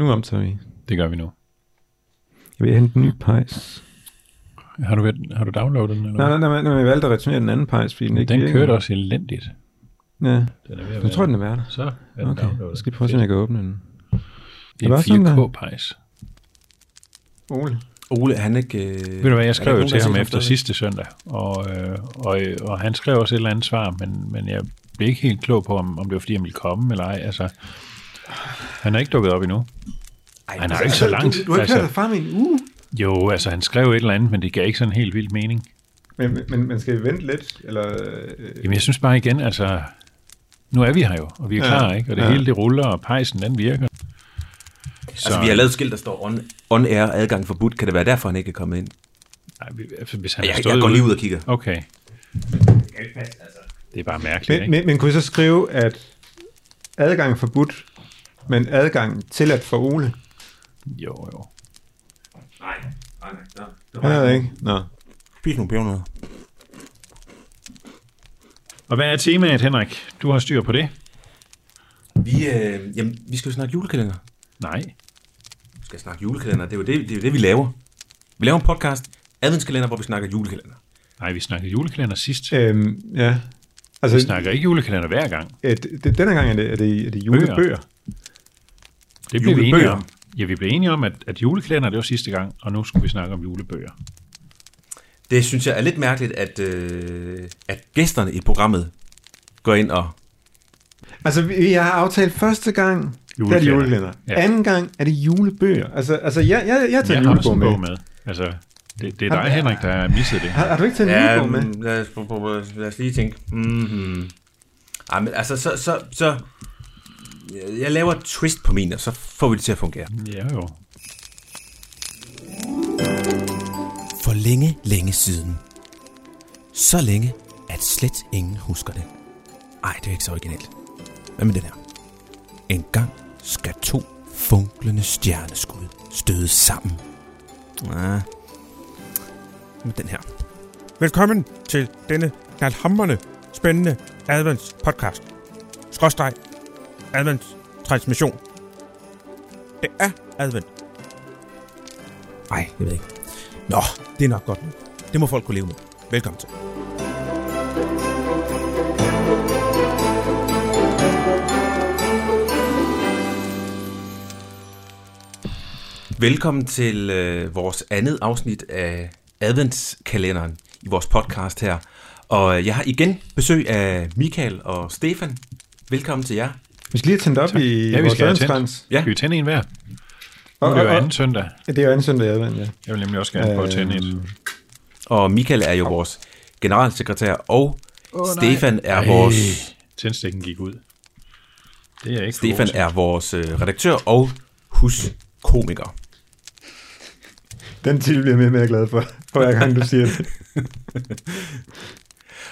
Nu optager vi. Det gør vi nu. Jeg vil hente en ny pejs. Har du, har du downloadet den? Eller? Nej, nej, nej, nej, jeg valgte at returnere den anden pejs, fordi den ikke den kørte også elendigt. Ja, Den er jeg tror, den er værd. Så er den Okay, downloadet. så skal jeg prøve at se, om jeg kan åbne den. Det er en der. 4K-pejs. Ole. Ole, han ikke... Øh, Ved du hvad, jeg skrev jo til ham efter sidste. sidste søndag, og, øh, og, og han skrev også et eller andet svar, men, men jeg blev ikke helt klog på, om, om det var fordi, han ville komme eller ej. Altså, han er ikke dukket op endnu. Han er jo ikke så langt. Du, du har ikke altså, hørt fra mig i en uge. jo, altså han skrev et eller andet, men det gav ikke sådan helt vild mening. Men, men, men skal vi vente lidt? Eller, øh, Jamen jeg synes bare igen, altså, nu er vi her jo, og vi er Ja, klar, ikke? Og det ja. hele det ruller, og pejsen den virker. Så, Altså, vi har lavet et skilt, der står on, on air adgang forbudt. Kan det være derfor, han ikke er kommet ind? nej, vi- altså, hvis han Jeg, jeg, går lige ud og kigger. Okay. Det er bare mærkeligt, men, ikke? men, men kunne I så skrive, at adgang forbudt, men adgang tilladt for Ole? Jo, jo. Nej, nej, nej. Er det ikke. Nå. Spis nogle pebernødder. Og hvad er temaet, Henrik? Du har styr på det? Vi, øh, jamen, vi skal jo snakke julekalender. Nej. Vi skal snakke julekalender. Det er jo det, det, er jo det vi laver. Vi laver en podcast, adventskalender, hvor vi snakker julekalender. Nej, vi snakkede julekalender sidst. Øhm, ja. Altså, Vi snakker ikke julekalender hver gang. øh, det, denne gang er det, er det, er det julebøger. Det blev vi enige om. Ja, vi blev enige om, at, at julekalender, det var sidste gang, og nu skulle vi snakke om julebøger. Det synes jeg er lidt mærkeligt, at, øh, at gæsterne i programmet går ind og... Altså, vi, har aftalt første gang, det er det julekalender. Ja. Anden gang er det julebøger. Altså, altså jeg, jeg, jeg tager Jeg en julebog med. bog med. Altså, det, det er Har- dig, Henrik, der har misset det. Har, har du ikke taget en Ja, julebog med? mm, lad, os, lad os lige tænke. Mm-hmm. Ej, men altså, så, så, så... Jeg laver et twist på min, og så får vi det til at fungere. Ja, jo. For længe, længe siden. Så længe, at slet ingen husker det. Ej, det er ikke så originalt. Hvad med den her? En gang skal to funklende stjerneskud støde sammen. Ja. Med den her. Velkommen til denne knaldhamrende, spændende advents podcast. Skråstreg. Advents transmission. Det er advent. Nej, jeg ved ikke. Nå, det er nok godt nu. Det må folk kunne leve med. Velkommen til. Velkommen til øh, vores andet afsnit af adventskalenderen i vores podcast her. Og jeg har igen besøg af Michael og Stefan. Velkommen til jer. Vi skal lige have tændt op i Ja, vi vores skal tændt. adventskrans. Ja. Skal vi tænde en hver? Nu Og, er det jo anden søndag. og, det er jo anden søndag i advent, ja. Jeg vil nemlig også gerne prøve at tænde et. Øhm, Og Michael er jo vores generalsekretær, og nej. Stefan er Ej, vores Tændstikken gik ud. Det er ikke Stefan til. er vores øh, redaktør og huskomiker. Den titel bliver jeg mere og mere glad for, for hver gang du siger det.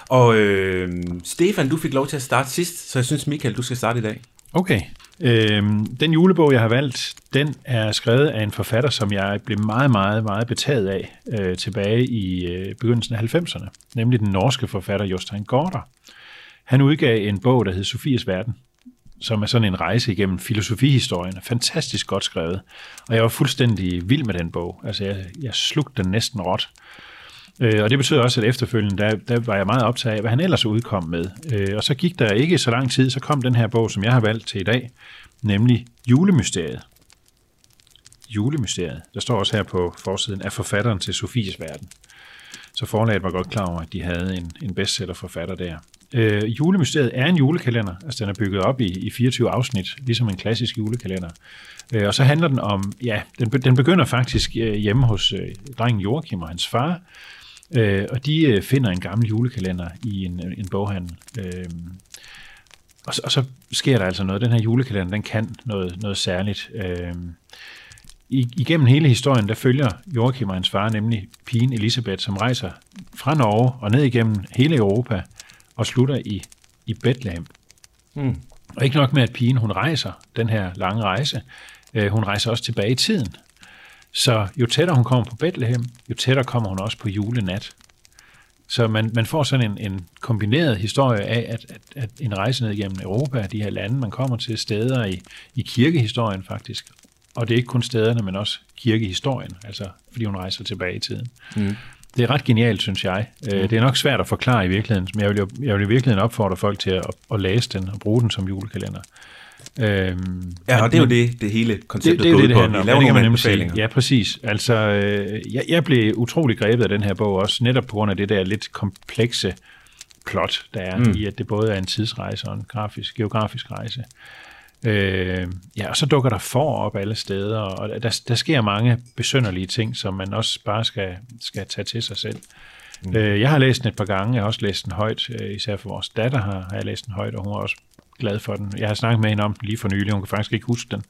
Og øh, Stefan, du fik lov til at starte sidst, så jeg synes, Michael, du skal starte i dag. Okay. Øhm, den julebog, jeg har valgt, den er skrevet af en forfatter, som jeg blev meget, meget, meget betaget af øh, tilbage i øh, begyndelsen af 90'erne, nemlig den norske forfatter Jostein Gaarder. Han udgav en bog, der hed Sofies Verden, som er sådan en rejse igennem filosofihistorien. Fantastisk godt skrevet. Og jeg var fuldstændig vild med den bog. Altså, jeg, jeg slugte den næsten råt. Øh, Øh, og det betød også, at efterfølgende, der, der var jeg meget optaget af, hvad han ellers udkom med. Øh, og så gik der ikke så lang tid, så kom den her bog, som jeg har valgt til i dag, nemlig Julemysteriet. Julemysteriet. Der står også her på forsiden af forfatteren til Sofies Verden. Så forlaget var godt klar over, at de havde en, en bestsellerforfatter der. Øh, julemysteriet er en julekalender, altså den er bygget op i, i 24 afsnit, ligesom en klassisk julekalender. Øh, og så handler den om, ja, den, den begynder faktisk øh, hjemme hos øh, drengen Joachim og hans far, øh, og de øh, finder en gammel julekalender i en, en boghandel. Øh, og, så, og så sker der altså noget. Den her julekalender, den kan noget, noget særligt. Øh, i, igennem hele historien, der følger Joachim og hans far nemlig pigen Elisabeth, som rejser fra Norge og ned igennem hele Europa og slutter i, i Bethlehem. Mm. Og ikke nok med, at pigen hun rejser den her lange rejse, øh, hun rejser også tilbage i tiden. Så jo tættere hun kommer på Bethlehem, jo tættere kommer hun også på julenat. Så man, man får sådan en, en kombineret historie af, at, at, at en rejse ned igennem Europa, de her lande, man kommer til, steder i, i kirkehistorien faktisk, og det er ikke kun stederne, men også kirkehistorien, altså fordi hun rejser tilbage i tiden. Mm. Det er ret genialt, synes jeg. Mm. Det er nok svært at forklare i virkeligheden, men jeg vil, jo, jeg vil i virkeligheden opfordre folk til at, at læse den og bruge den som julekalender. Øhm, ja, og det er jo det, det hele konceptet det, det, går det, det handler om. laver nogle anbefalinger. Ja, præcis. Altså, øh, jeg, jeg blev utrolig grebet af den her bog også, netop på grund af det der lidt komplekse plot, der er mm. i, at det både er en tidsrejse og en grafisk, geografisk rejse. Øh, ja, og så dukker der for op alle steder, og der, der sker mange besønderlige ting, som man også bare skal, skal tage til sig selv. Mm. Øh, jeg har læst den et par gange, jeg har også læst den højt, øh, især for vores datter har, har jeg læst den højt, og hun er også glad for den. Jeg har snakket med hende om den lige for nylig, hun kan faktisk ikke huske den,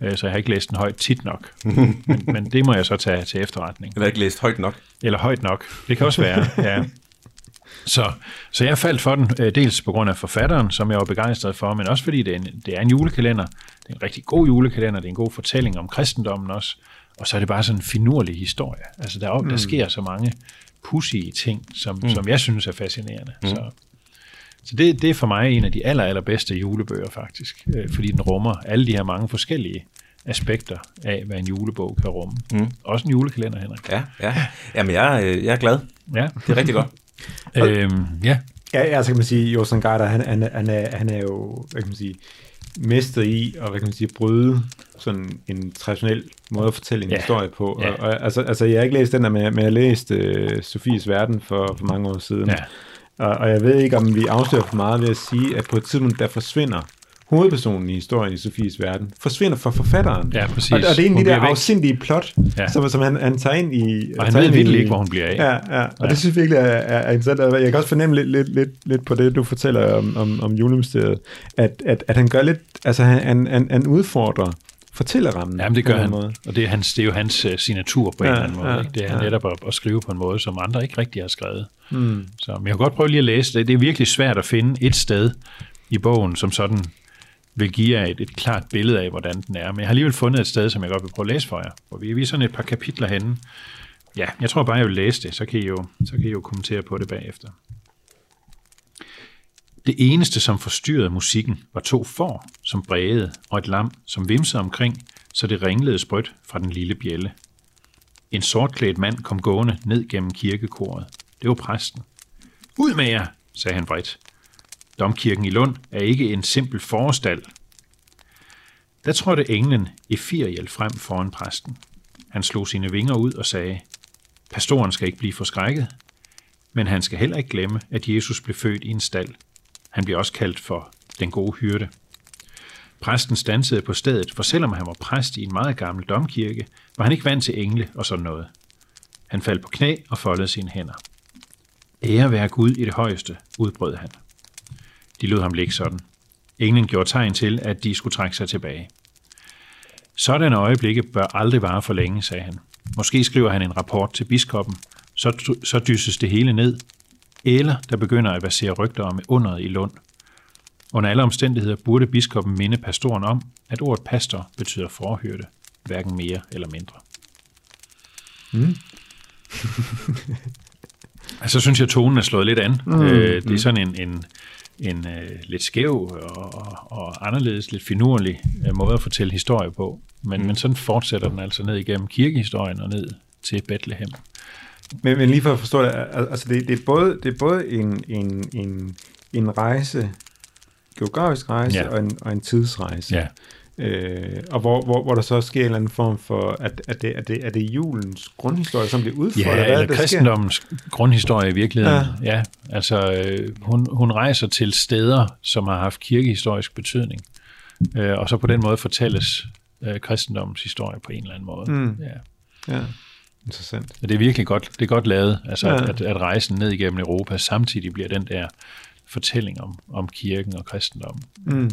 øh, så jeg har ikke læst den højt tit nok. men, men det må jeg så tage til efterretning. Jeg har ikke læst højt nok. Eller højt nok. Det kan også være, ja. Så, så jeg faldt for den, øh, dels på grund af forfatteren, som jeg var begejstret for, men også fordi det er, en, det er en julekalender. Det er en rigtig god julekalender, det er en god fortælling om kristendommen også, og så er det bare sådan en finurlig historie. Altså der, er, mm. der sker så mange pudsige ting, som, mm. som jeg synes er fascinerende. Mm. Så, så det, det er for mig en af de aller, allerbedste julebøger faktisk, øh, fordi den rummer alle de her mange forskellige aspekter af, hvad en julebog kan rumme. Mm. Også en julekalender, Henrik. Ja, ja. Jamen, jeg, øh, jeg er glad. Ja. Det er rigtig godt. Øhm, ja. Ja, altså kan man sige, Josan Garder, han, han, han, er, han er jo, hvad kan man sige, mester i at, hvad kan man sige, bryde sådan en traditionel måde at fortælle en Ja. historie på. Ja. Og, og, altså, altså, jeg har ikke læst den der, men, jeg- men jeg har læst øh, Sofies Verden for, for mange år siden. Ja. Og, og jeg ved ikke, om vi afslører for meget ved at sige, at på et tidspunkt, der forsvinder hovedpersonen i historien i Sofies Verden, forsvinder for forfatteren. Ja, præcis. Og, og det er en af de der væk. afsindige plot, Ja. som, som han, han tager ind i. Og han ved virkelig ikke, hvor hun bliver af. Ja, ja. og Ja. det synes jeg virkelig er, er, er interessant. Jeg kan også fornemme lidt, lidt, lidt, lidt på det, du fortæller om, om, om julemysteriet, at, at, at han gør lidt, altså han, han, han, han udfordrer fortællerrammen. Jamen, det gør han. måde. Og det er, hans, det er jo hans uh, signatur på ja, en eller anden måde. ja, ikke? Det er ja. netop at, at skrive på en måde, som andre ikke rigtig har skrevet. Mm. Så men jeg kan godt prøve lige at læse det. Det er virkelig svært at finde et sted i bogen, som sådan vil give jer et, et klart billede af, hvordan den er. Men jeg har alligevel fundet et sted, som jeg godt vil prøve at læse for jer. Hvor vi, vi er sådan et par kapitler henne. Ja, jeg tror bare, jeg vil læse det, så kan I jo, så kan I jo kommentere på det bagefter. Det eneste, som forstyrrede musikken, var to får, som brægede, og et lam, som vimsede omkring, så det ringlede sprødt fra den lille bjælle. En sortklædt mand kom gående ned gennem kirkekoret. Det var præsten. Ud med jer, sagde han vredt. Domkirken i Lund er ikke en simpel forestal. Der trådte englen Efiriel frem foran præsten. Han slog sine vinger ud og sagde, Pastoren skal ikke blive forskrækket, men han skal heller ikke glemme, at Jesus blev født i en stald. Han bliver også kaldt for den gode hyrde. Præsten stansede på stedet, for selvom han var præst i en meget gammel domkirke, var han ikke vant til engle og sådan noget. Han faldt på knæ og foldede sine hænder. Ære være Gud i det højeste, udbrød han. De lod ham ligge sådan. Englen gjorde tegn til, at de skulle trække sig tilbage. Sådanne øjeblikke bør aldrig vare for længe, sagde han. Måske skriver han en rapport til biskoppen, så, så dysses det hele ned, eller der begynder at basere rygter om underet i Lund. Under alle omstændigheder burde biskoppen minde pastoren om, at ordet pastor betyder forhørte, hverken mere eller mindre. Mm. altså synes jeg, at tonen er slået lidt an. Mm. Øh, det er sådan en, en, en øh, lidt skæv og, og, og anderledes, lidt finurlig øh, måde at fortælle historie på. Men, mm. men sådan fortsætter den altså ned igennem kirkehistorien og ned til Bethlehem. Men, men lige for at forstå det, al- altså det, det er både, det er både en, en, en, en rejse, geografisk rejse Ja. og, en, og en tidsrejse. Ja. Øh, og hvor, hvor, hvor der så sker en eller anden form for, at, at, det, at, det, at det er julens grundhistorie, som bliver udfordret. Ja, er eller det, der sker? kristendommens grundhistorie i virkeligheden. Ja, ja altså øh, hun, hun rejser til steder, som har haft kirkehistorisk betydning, øh, og så på den måde fortælles øh, kristendommens historie på en eller anden måde. Mm. Ja. Ja, interessant. Og det er virkelig godt, det er godt lavet, altså ja. Ja. at, at rejsen ned igennem Europa samtidig bliver den der fortælling om, om kirken og kristendommen. Mm.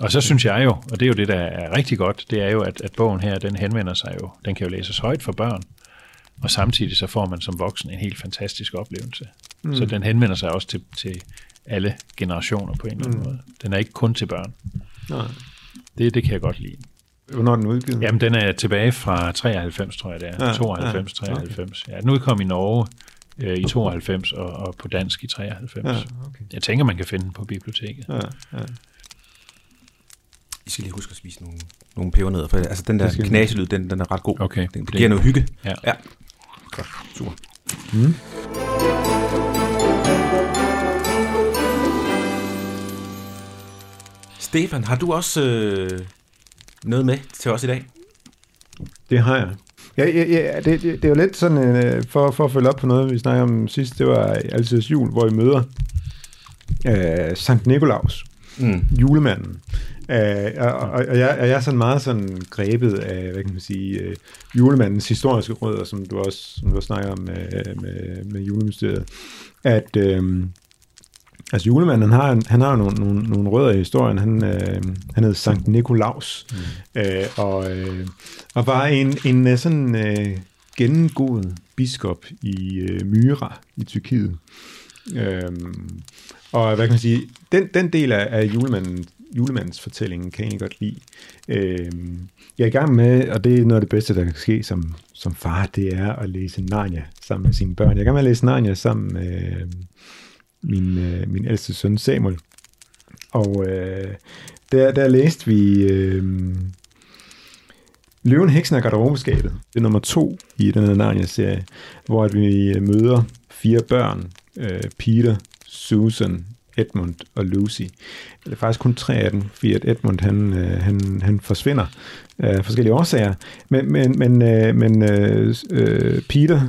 Og så synes jeg jo, og det er jo det, der er rigtig godt, det er jo, at, at bogen her, den henvender sig jo, den kan jo læses højt for børn, og samtidig så får man som voksen en helt fantastisk oplevelse. Mm. Så den henvender sig også til, til alle generationer på en eller anden mm. måde. Den er ikke kun til børn. Nej. Det, det kan jeg godt lide. Hvornår er den udgivet? Jamen, den er tilbage fra 93, tror jeg det er. Ja, 92, ja, 93. Ja, den udkom i Norge øh, i 92 og, og på dansk i 93. Ja, okay. Jeg tænker, man kan finde den på biblioteket. Ja, ja. I skal lige huske at spise nogle, nogle pebernødder, for altså den der knaselyd, den, den er ret god. Okay. Den, det giver noget hygge. Ja. ja. Godt, super. Stefan, har du også øh, noget med til os i dag? Det har jeg. Ja, ja, ja det, det, det er jo lidt sådan, øh, for, for at følge op på noget, vi snakkede om sidst, det var altid jul, hvor I møder øh, Sankt Nikolaus, Mm. julemanden. Øh, og, og, og, jeg, og jeg er sådan meget sådan grebet af, hvad kan man sige, øh, julemandens historiske rødder, som du også, som du også snakker om med, med, med julemysteriet, at øh, altså julemanden, han har, en- han har jo nogle, nogle, nogle rødder i historien, han, øh, han hed Sankt Nikolaus, mm. øh, og, øh, og var en, en øh, sådan øh, gennemgået biskop i øh, Myra i Tyrkiet. Øhm, og hvad kan man sige, den, den del af, af julemanden, julemandens fortællingen kan jeg egentlig godt lide. Øhm, jeg er i gang med, og det er noget af det bedste, der kan ske som, som far, det er at læse Narnia sammen med sine børn. Jeg er i gang med at læse Narnia sammen med øh, min, øh, min ældste søn Samuel. Og øh, der, der læste vi øh, Løven, Heksen og Garderobeskabet. Det er nummer to i den her Narnia-serie, hvor at vi øh, møder fire børn. Øh, Peter, Susan, Edmund og Lucy. Eller faktisk kun tre af dem, fordi at Edmund han, øh, han, han forsvinder af forskellige årsager. Men, men, men, øh, men øh, øh, Peter,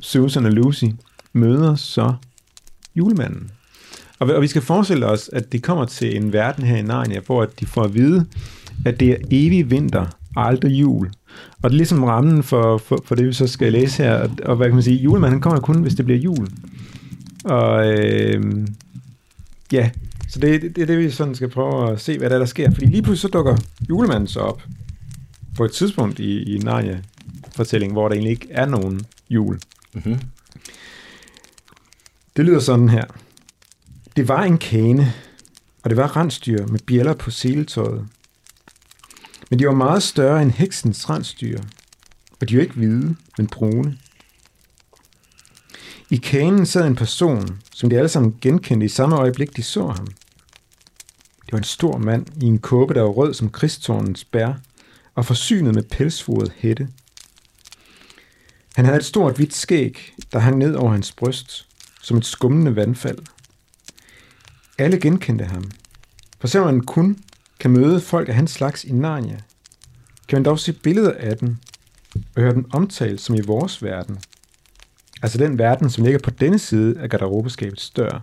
Susan og Lucy møder så julemanden. Og, og vi skal forestille os, at det kommer til en verden her i Narnia, hvor at de får at vide, at det er evig vinter og aldrig jul. Og det er ligesom rammen for, for, for det, vi så skal læse her. Og, og hvad kan man sige, julemanden kommer kun, hvis det bliver jul. Og øh, ja, så det, det, det er det, vi sådan skal prøve at se, hvad der, er, der sker. Fordi lige pludselig så dukker julemanden så op på et tidspunkt i, i Narnia-fortællingen, hvor der egentlig ikke er nogen jul. Mm-hmm. Det lyder sådan her. Det var en kane, og det var rensdyr med bjæller på seletøjet. Men de var meget større end heksens rensdyr, og de var ikke hvide, men brune. I kanen sad en person, som de alle sammen genkendte i samme øjeblik, de så ham. Det var en stor mand i en kåbe, der var rød som kristtornens bær, og forsynet med pelsfuret hætte. Han havde et stort hvidt skæg, der hang ned over hans bryst, som et skummende vandfald. Alle genkendte ham. For selvom man kun kan møde folk af hans slags i Narnia, kan man dog se billeder af dem og høre dem omtalt som i vores verden. Altså den verden, som ligger på denne side af garderobeskabets dør.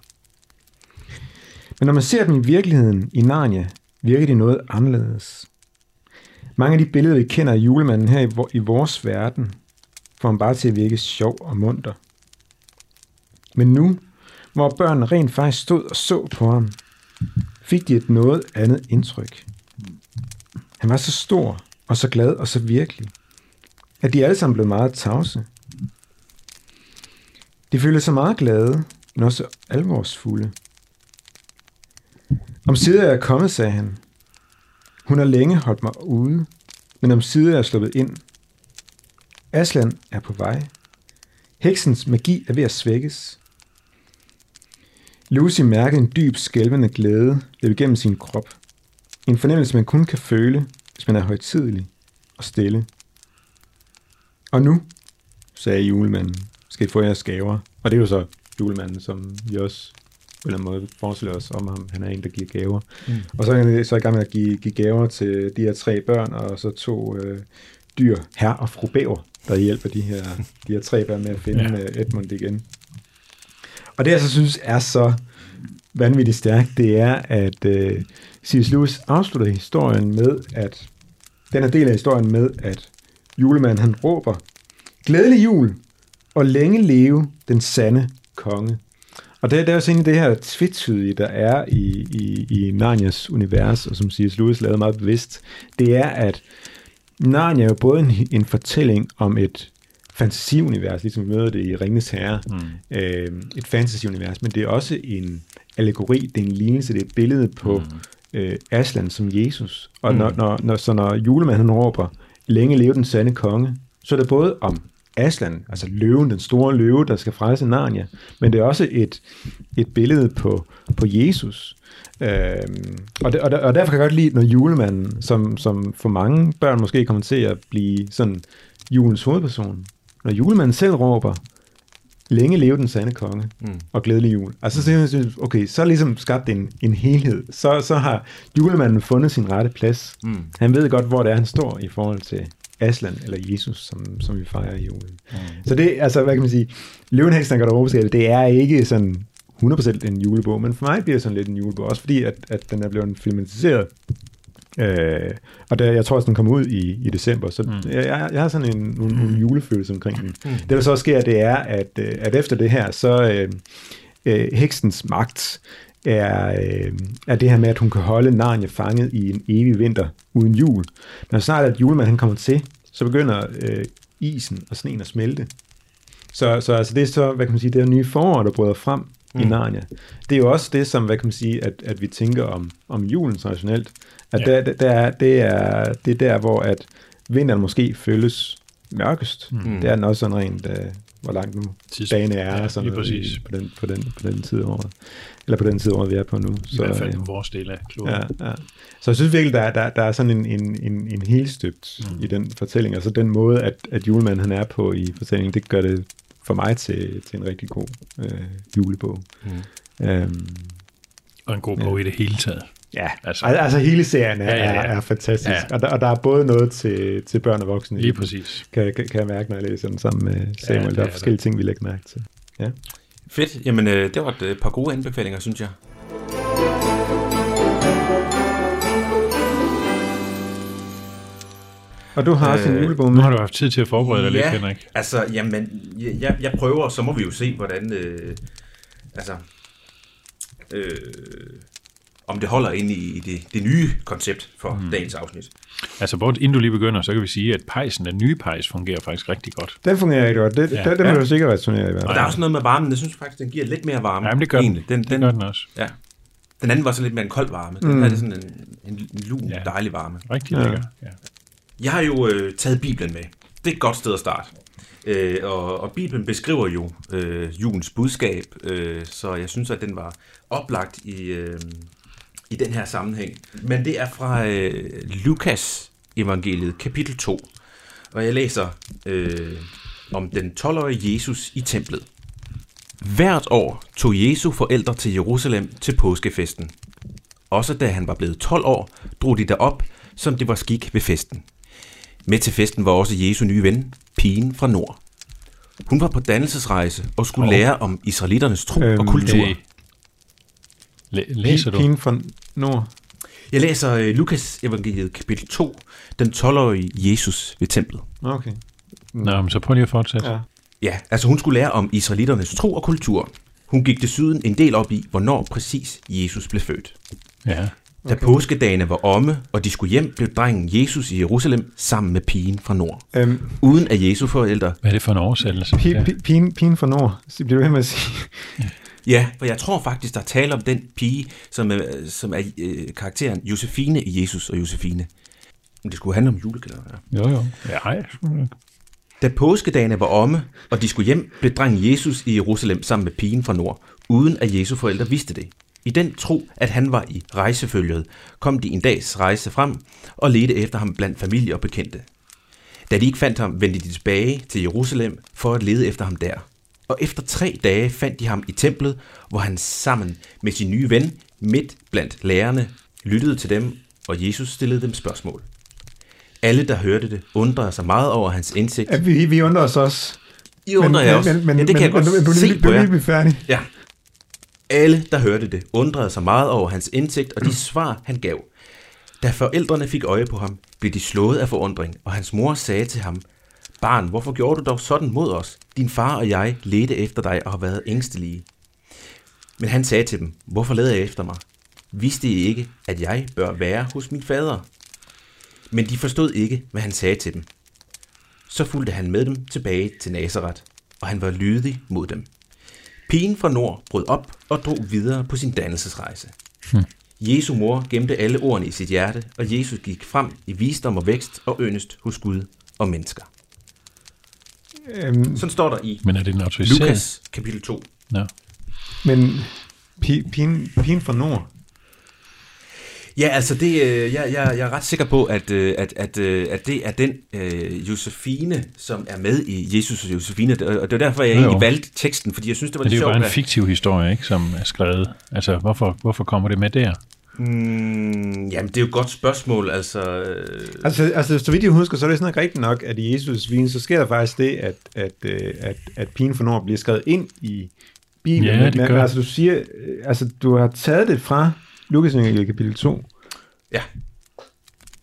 Men når man ser dem i virkeligheden i Narnia, virker de noget anderledes. Mange af de billeder, vi kender af julemanden her i, vores verden, får ham bare til at virke sjov og munter. Men nu, hvor børnene rent faktisk stod og så på ham, fik de et noget andet indtryk. Han var så stor og så glad og så virkelig, at de alle sammen blev meget tavse. De følte sig meget glade, men også alvorsfulde. Om side er jeg kommet, sagde han. Hun har længe holdt mig ude, men om side er jeg sluppet ind. Aslan er på vej. Heksens magi er ved at svækkes. Lucy mærkede en dyb, skælvende glæde løbe igennem sin krop. En fornemmelse, man kun kan føle, hvis man er højtidelig og stille. Og nu, sagde julemanden, skal I få jeres gaver. Og det er jo så julemanden, som vi også på en eller anden måde forestiller os om ham. Han er en, der giver gaver. Mm. Og så er han så i gang med at give, give gaver til de her tre børn, og så to øh, dyr, her og fru Bæver, der hjælper de her, de her tre børn med at finde Ja. ja. Edmund igen. Og det, jeg så synes er så vanvittigt stærkt, det er, at øh, C.S. Lewis afslutter historien med, at den her del af historien med, at julemanden han råber, glædelig jul, og længe leve den sande konge. Og det, det er også egentlig det her tvetydige, der er i, i, i Narnias univers, og som C.S. Lewis lavede meget bevidst, det er, at Narnia er jo både en, en fortælling om et fantasiunivers, ligesom vi møder det i Ringens Herre, mm. øh, et fantasyunivers, men det er også en allegori, det er en lignelse, det er et billede på mm. øh, Aslan som Jesus. Og mm. når, når, når, så når julemanden råber, længe leve den sande konge, så er det både om Aslan, altså løven, den store løve, der skal frelse Narnia, men det er også et, et billede på, på Jesus. Øhm, og, det, og, der, og derfor kan jeg godt lide, når julemanden, som, som for mange børn måske kommer til at blive sådan julens hovedperson, når julemanden selv råber, længe leve den sande konge, mm. og glædelig jul. Altså så synes okay, så er ligesom skabt en, en helhed. Så, så har julemanden fundet sin rette plads. Mm. Han ved godt, hvor det er, han står i forhold til Aslan eller Jesus, som, som vi fejrer i julen. Mm. Så det, altså, hvad kan man sige, Løvenheksen og Garderobeskabet, det er ikke sådan 100% en julebog, men for mig bliver det sådan lidt en julebog, også fordi, at, at den er blevet filmatiseret Øh, og der, jeg tror også, den kommer ud i, i december, så mm. jeg, jeg har sådan en, nogle, nogle julefølelse omkring den. Mm. Det, der så sker, det er, at, øh, at efter det her, så øh, øh, heksens magt er, øh, er det her med, at hun kan holde Narnia fanget i en evig vinter uden jul. Når snart at julemanden han kommer til, så begynder øh, isen og sneen at smelte. Så, så altså det er så, hvad kan man sige, det er nye forår, der bryder frem mm. i Narnia. Det er jo også det, som, hvad kan man sige, at, at vi tænker om, om julen traditionelt. At ja. der, der, er, det, er, det er der, hvor at vinteren måske føles mørkest. Mm. Det er den også sådan rent, uh, hvor langt nu dagen er, ja, sådan noget, på, den, på, den, på den tid året. Eller på den tid året, vi er på nu. I så, hvert fald på vores del af kloden. Ja, ja. Så jeg synes virkelig, der, der, der er sådan en, en, en, en helstøbt mm. i den fortælling. Altså den måde, at, at julemanden han er på i fortællingen, det gør det for mig til, til en rigtig god øh, julebog. Mm. Øhm, og en god bog ja. i det hele taget. Ja, altså, altså hele serien er, ja, ja, ja. er, er fantastisk, ja. og, der, og der er både noget til, til børn og voksne. Lige præcis. Kan, kan, kan jeg mærke, når jeg læser den sammen med Samuel. Ja, der er forskellige ting, vi lægger mærke til. Ja. Fedt. Jamen, øh, det var et øh, par gode anbefalinger, synes jeg. Og du har også en øh, julebog med. Nu har du haft tid til at forberede dig ja, lidt, Henrik. altså, jamen, jeg, jeg prøver, så må vi jo se, hvordan, øh, altså, øh, om det holder ind i det, det nye koncept for mm. dagens afsnit. Altså, både inden du lige begynder, så kan vi sige, at pejsen, den nye pejs, fungerer faktisk rigtig godt. Den fungerer rigtig godt. Det, ja. det, det må ja. du sikkert resonere i hvert fald. Og der er også noget med varmen. Jeg synes faktisk, den giver lidt mere varme. Jamen, det gør den. den, den, det gør den også. Ja. Den anden var så lidt mere en kold varme. Den mm. her er sådan en, en lun, ja. dejlig varme. Rigtig lækker. Ja. Jeg har jo øh, taget Bibelen med. Det er et godt sted at starte. Øh, og, og Bibelen beskriver jo øh, julens budskab, øh, så jeg synes, at den var oplagt i, øh, i den her sammenhæng. Men det er fra øh, Lukas evangeliet, kapitel 2. Og jeg læser øh, om den 12-årige Jesus i templet. Hvert år tog Jesu forældre til Jerusalem til påskefesten. Også da han var blevet 12 år, drog de derop, som det var skik ved festen. Med til festen var også Jesu nye ven, pigen fra Nord. Hun var på dannelsesrejse og skulle oh. lære om israeliternes tro øhm, og kultur. Hey. Læ- læser du? Pigen fra Nord. Jeg læser uh, Lukas evangeliet kapitel 2, den 12-årige Jesus ved templet. Okay. Nå, men så prøv lige at fortsætte. Ja. ja, altså hun skulle lære om israeliternes tro og kultur. Hun gik desuden en del op i, hvornår præcis Jesus blev født. Ja. Da okay. påskedagene var omme, og de skulle hjem, blev drengen Jesus i Jerusalem sammen med pigen fra Nord. Um, uden at Jesu forældre... Hvad er det for en oversættelse? Pigen, pigen fra Nord, bliver du ved med at sige. Ja, for jeg tror faktisk, der taler om den pige, som er, som er øh, karakteren Josefine i Jesus og Josefine. Men det skulle handle om julekalender. Ja. Jo, jo. Ja, hej. Da påskedagene var omme, og de skulle hjem, blev drengen Jesus i Jerusalem sammen med pigen fra Nord, uden at Jesu forældre vidste det. I den tro, at han var i rejsefølget, kom de en dags rejse frem og ledte efter ham blandt familie og bekendte. Da de ikke fandt ham, vendte de tilbage til Jerusalem for at lede efter ham der. Og efter tre dage fandt de ham i templet, hvor han sammen med sin nye ven, midt blandt lærerne, lyttede til dem, og Jesus stillede dem spørgsmål. Alle, der hørte det, undrede sig meget over hans indsigt. Ja, vi, vi undrer os også. I undrer men, også. Men, men, ja, det kan men, jeg godt men, se på jer. Ja. Alle, der hørte det, undrede sig meget over hans indsigt og de svar, han gav. Da forældrene fik øje på ham, blev de slået af forundring, og hans mor sagde til ham, Barn, hvorfor gjorde du dog sådan mod os? Din far og jeg ledte efter dig og har været ængstelige. Men han sagde til dem, hvorfor leder jeg efter mig? Vidste I ikke, at jeg bør være hos min fader? Men de forstod ikke, hvad han sagde til dem. Så fulgte han med dem tilbage til Nazareth, og han var lydig mod dem. Pigen fra nord brød op og drog videre på sin dannelsesrejse. Hmm. Jesu mor gemte alle ordene i sit hjerte, og Jesus gik frem i visdom og vækst og yndest hos Gud og mennesker. Øhm, Sådan står der i Men er det en autoriseret? Lukas kapitel 2. Nå. men pi- pigen, pigen fra Nord, Ja, altså det, øh, jeg, jeg, jeg er ret sikker på, at, øh, at, at, øh, at det er den øh, Josefine, som er med i Jesus og Josefine, og det er derfor, jeg Jo, jo. egentlig valgte teksten, fordi jeg synes, det var Men det lidt er jo sjovt. bare en at- fiktiv historie, ikke, som er skrevet. Altså, hvorfor, hvorfor kommer det med der? Mm, jamen, det er jo et godt spørgsmål, altså... Øh, Altså, altså, så vidt jeg husker, så er det sådan rigtigt nok, at i Jesus vin, så sker der faktisk det, at, at, øh, at, at pigen fra Nord bliver skrevet ind i Bibelen. Ja, det men, gør men det. altså, du siger, øh, altså, du har taget det fra Lukas evangeliet kapitel 2. ja,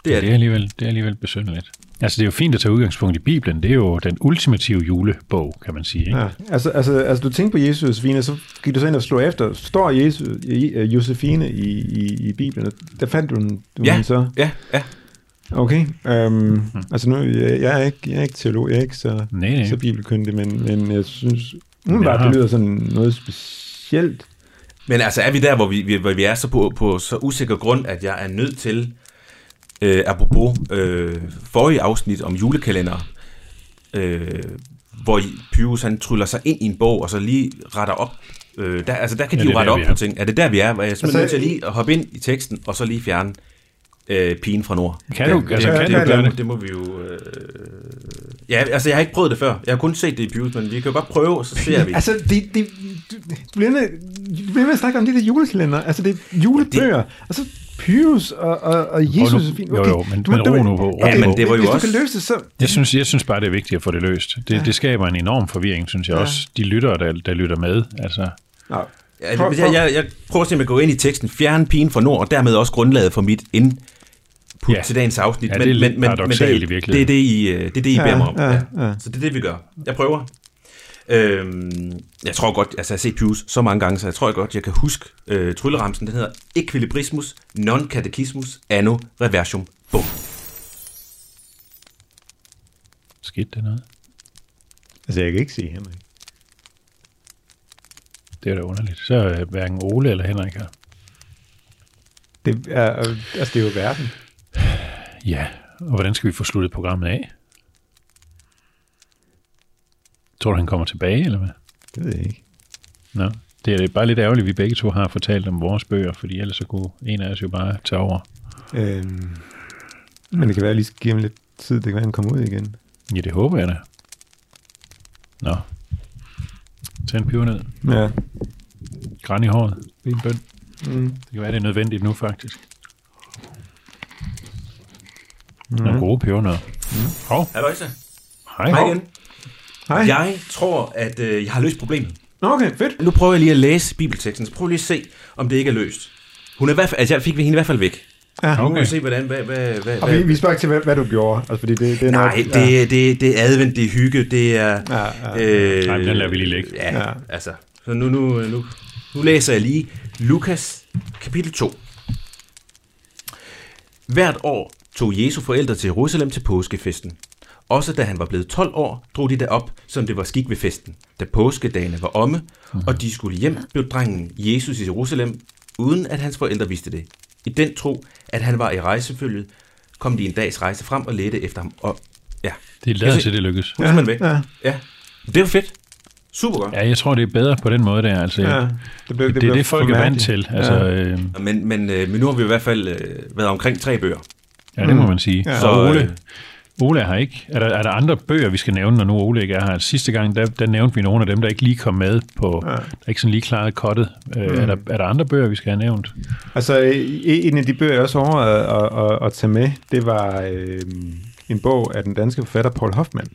det er Det det. er alligevel, det er alligevel besynderligt. Altså, det er jo fint at tage udgangspunkt i Bibelen. Det er jo den ultimative julebog, kan man sige. Ikke? Ja, altså, altså, altså, du tænker på Jesus Josefine, så gik du så ind og slog efter, står Jesus, øh, Josefine i, i, i Bibelen, der fandt du den, du Ja. så. Ja, ja. Okay, um, altså nu, jeg, jeg, er ikke, jeg er ikke teolog, jeg er ikke så, Nej, nej. så bibelkyndig, men, men jeg synes, umiddelbart, Ja. det lyder sådan noget specielt. Men altså, er vi der, hvor vi, vi- hvor vi er så på, på så usikker grund, at jeg er nødt til, øh, apropos øh, forrige afsnit om julekalender, øh, hvor Pyrus han tryller sig ind i en bog, og så lige retter op. Øh, der, altså, der kan Ja, de jo rette der, op på ting. Er det der, vi er? Hvor jeg er simpelthen Altså, nødt til lige at hoppe ind i teksten, og så lige fjerne øh, pigen fra nord. Kan du- det, altså, det, kan det, det, det, det? må vi jo... Øh, ja, altså, jeg har ikke prøvet det før. Jeg har kun set det i Pyrus, men vi kan jo godt prøve, og så ser vi. Altså, det, det, du, du, bliver med, du bliver med at snakke om de der julekalender. Altså, det er julebøger. Og så Pyrus og, og, og Jesus. nu- er fint. jo, jo, men- men ro nu på, Ja, men det var jo hvis også- du kan løse det, så... Jeg synes, jeg synes bare, det er vigtigt at få det løst. Det, Ja. det skaber en enorm forvirring, synes jeg Ja. også. De lyttere, der, der lytter med. Altså, Ja, Prøv- hvis jeg, jeg, jeg prøver simpelthen at gå ind i teksten, fjerne pigen fra nord, og dermed også grundlaget for mit input Ja. ja. til dagens afsnit. Ja, det er lidt paradoksalt det, i. Det er det, I, øh, det, er det, I Ja, beder mig om. ja, Ja, ja. Så det er det, vi gør. Jeg prøver. Øhm, jeg tror godt, altså jeg har set Pius så mange gange, så jeg tror godt, jeg kan huske øh, trylleramsen. Den hedder Equilibrismus non catechismus anno reversium. Bum. skete det noget? altså, jeg kan ikke se Henrik. Det er da underligt. Så er hverken Ole eller Henrik her. Det er, øh, altså, det er jo verden. Ja, og hvordan skal vi få sluttet programmet af? Tror du, han kommer tilbage, eller hvad? Det ved jeg ikke. Nå, det er bare lidt ærgerligt, at vi begge to har fortalt om vores bøger, fordi ellers så kunne en af os jo bare tage over. Øhm, men det kan være, at jeg lige skal give ham lidt tid. Det kan være, at han kommer ud igen. Ja, det håber jeg da. Nå. Tag en peber ned. Ja. Græn i håret. Be en bøn. Mm. Det kan være, det er nødvendigt nu, faktisk. Mm. Nogle gode pebernødder. Hov, Halløjsa. hej. Hej igen. Hej. Jeg tror, at øh, jeg har løst problemet. Okay, fedt. Nu prøver jeg lige at læse bibelteksten, så prøv lige at se, om det ikke er løst. Hun er i hvert fald, altså jeg fik hende i hvert fald væk. Ja. Nu Okay. vi se, hvordan, hvad, hvad, hvad, Og vi, vi spørger ikke til, hvad, hvad du gjorde. Altså, fordi det, det er Nej, nok, det, det, det er advent, det er hygge, det er... Ja, ja, øh, Nej, den lader vi lige ligge. Ja, Ja. ja. altså. Så nu, nu, nu, nu læser jeg lige Lukas kapitel 2. Hvert år tog Jesu forældre til Jerusalem til påskefesten. Også da han var blevet 12 år, drog de derop, som det var skik ved festen. Da påskedagene var omme, og de skulle hjem, blev drengen Jesus i Jerusalem, uden at hans forældre vidste det. I den tro, at han var i rejsefølget, kom de en dags rejse frem og ledte efter ham. Og ja, Det lader se- til, det lykkes. hun er væk. ja, Ja, det er jo fedt. Super godt. Ja, jeg tror, det er bedre på den måde der. Altså, ja. det, Det, blev, det, det blev er det, folk er vant til. Altså, Ja. øh, Men, men, øh, men nu har vi i hvert fald øh, været omkring tre bøger. ja, det må Mm. man sige. Ja. Så Så, Ole, øh, Ole er her ikke. Er der, er der andre bøger, vi skal nævne, når nu Ole ikke er her? Sidste gang, der, der nævnte vi nogle af dem, der ikke lige kom med på, Ja. der ikke sådan lige klarede kottet. Øh, er, der, er der andre bøger, vi skal have nævnt? Altså, en af de bøger, jeg også overvejede at, at, at tage med, det var øh, en bog af den danske forfatter Paul Hoffmann,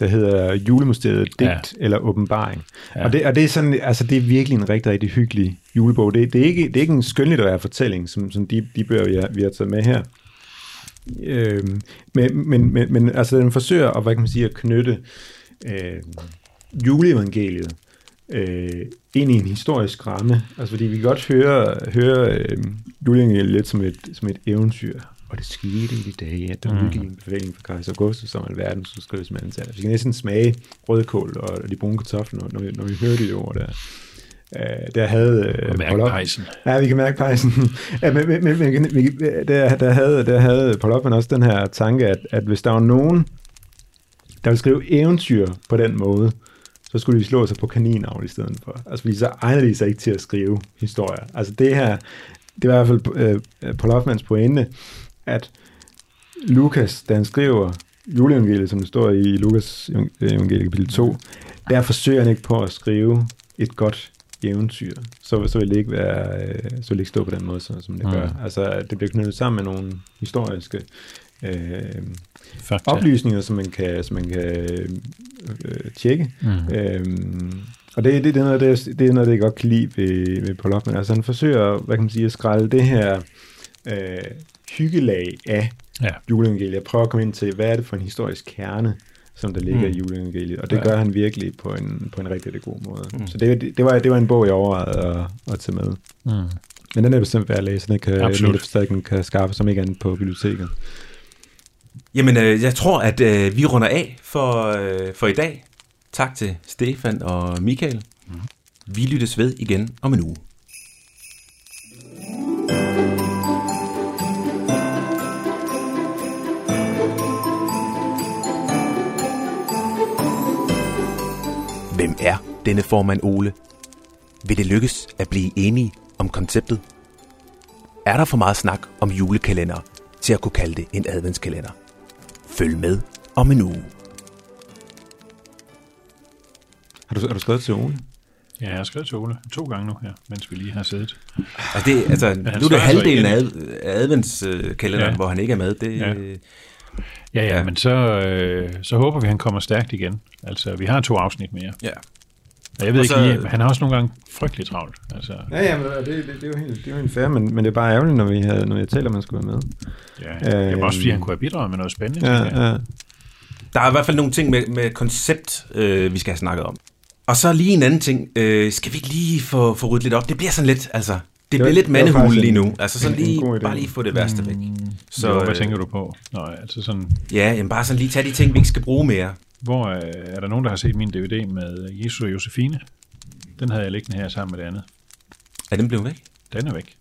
der hedder Julemysteriet Digt Ja. eller Åbenbaring. Ja. Og, det, og det er sådan, altså det er virkelig en rigtig, rigtig hyggelig julebog. Det, det, er, ikke, det er ikke en skønlitterær fortælling, som, som de, de bøger, vi har, vi har taget med her. Øhm, men, men, men, men altså den forsøger at, hvad kan man sige, at knytte øh, juleevangeliet øh, ind i en historisk ramme. Altså fordi vi kan godt høre, høre øh, juleevangeliet lidt som et, som et eventyr. Og det skete i de dage, at der Mm. udgik en befaling fra kejser Augustus, som alverden skulle skrives med antal. Vi kan næsten smage rødkål og de brune kartofler, når, når, vi, når vi hører de ord der. Øh, der havde... Øh, Og mærke pejsen. Ja, vi kan mærke pejsen. ja, men, men, men, men der, der, havde, der havde Paul Hoffmann også den her tanke, at, at hvis der var nogen der vil skrive eventyr på den måde, så skulle de slå sig på kaninavl i stedet for. Altså, fordi så egner de sig ikke til at skrive historier. Altså, det her, det var i hvert fald øh, Paul Hoffmans pointe, at Lukas, da han skriver juleevangeliet, som det står i Lukas evangeliet kapitel 2, der forsøger han ikke på at skrive et godt eventyr. Så, så vil det ikke være, øh, så vil det ikke stå på den måde, så, som det Mm. gør. Altså, det bliver knyttet sammen med nogle historiske øh, Fakta. oplysninger, som man kan, som man kan øh, tjekke. Mm. Øhm, og det, det, det, er noget, det, det er noget, det jeg godt kan lide ved, ved Paul Hoffman. Altså han forsøger, hvad kan man sige, at skrælle det her øh, hyggelag af Ja. juleevangeliet. Jeg prøver at komme ind til, hvad er det for en historisk kerne, som der ligger Mm. i juleevangeliet. Og det Ja. gør han virkelig på en, på en rigtig, rigtig god måde. Mm. Så det, det, var, det var en bog, jeg overvejede at, at tage med. Mm. Men den er bestemt værd at læse. Den kan, den kan skaffe som ikke andet på biblioteket. Jamen, øh, jeg tror, at øh, vi runder af for, øh, for i dag. Tak til Stefan og Michael. Mm. Vi lyttes ved igen om en uge. Hvem er denne formand Ole? Vil det lykkes at blive enige om konceptet? Er der for meget snak om julekalender til at kunne kalde det en adventskalender? Følg med om en uge. Har du, har du skrevet til Ole? Ja, jeg har skrevet til Ole to gange nu her, mens vi lige har siddet. Altså, det, altså nu er det halvdelen af adventskalenderen, ja. hvor han ikke er med. Det, Ja. Ja. Ja, ja, Ja. men så, øh, så håber vi, at han kommer stærkt igen. Altså, vi har to afsnit mere. ja. Og jeg ved Og ikke så- lige, han har også nogle gange frygtelig travlt. Altså, Ja, ja, men det, det, det, er jo helt, det er jo helt fair, men, men det er bare ærgerligt, når, vi havde, når jeg taler, at man skulle være med. ja, det var også fordi, han kunne have bidraget med noget spændende. Ja, jeg. ja. Der er i hvert fald nogle ting med, med koncept, øh, vi skal have snakket om. Og så lige en anden ting. Øh, skal vi ikke lige få, få ryddet lidt op? Det bliver sådan lidt, altså... Det bliver lidt mandehule lige nu. Altså sådan en lige, bare lige få det værste væk. Så, jo, hvad tænker du på? Nå, altså sådan, Ja, jamen bare sådan lige tage de ting, vi ikke skal bruge mere. hvor øh, er der nogen, der har set min DVD med Jesus og Josefine? Den havde jeg liggende her sammen med det andet. Er den blevet væk? Den er væk.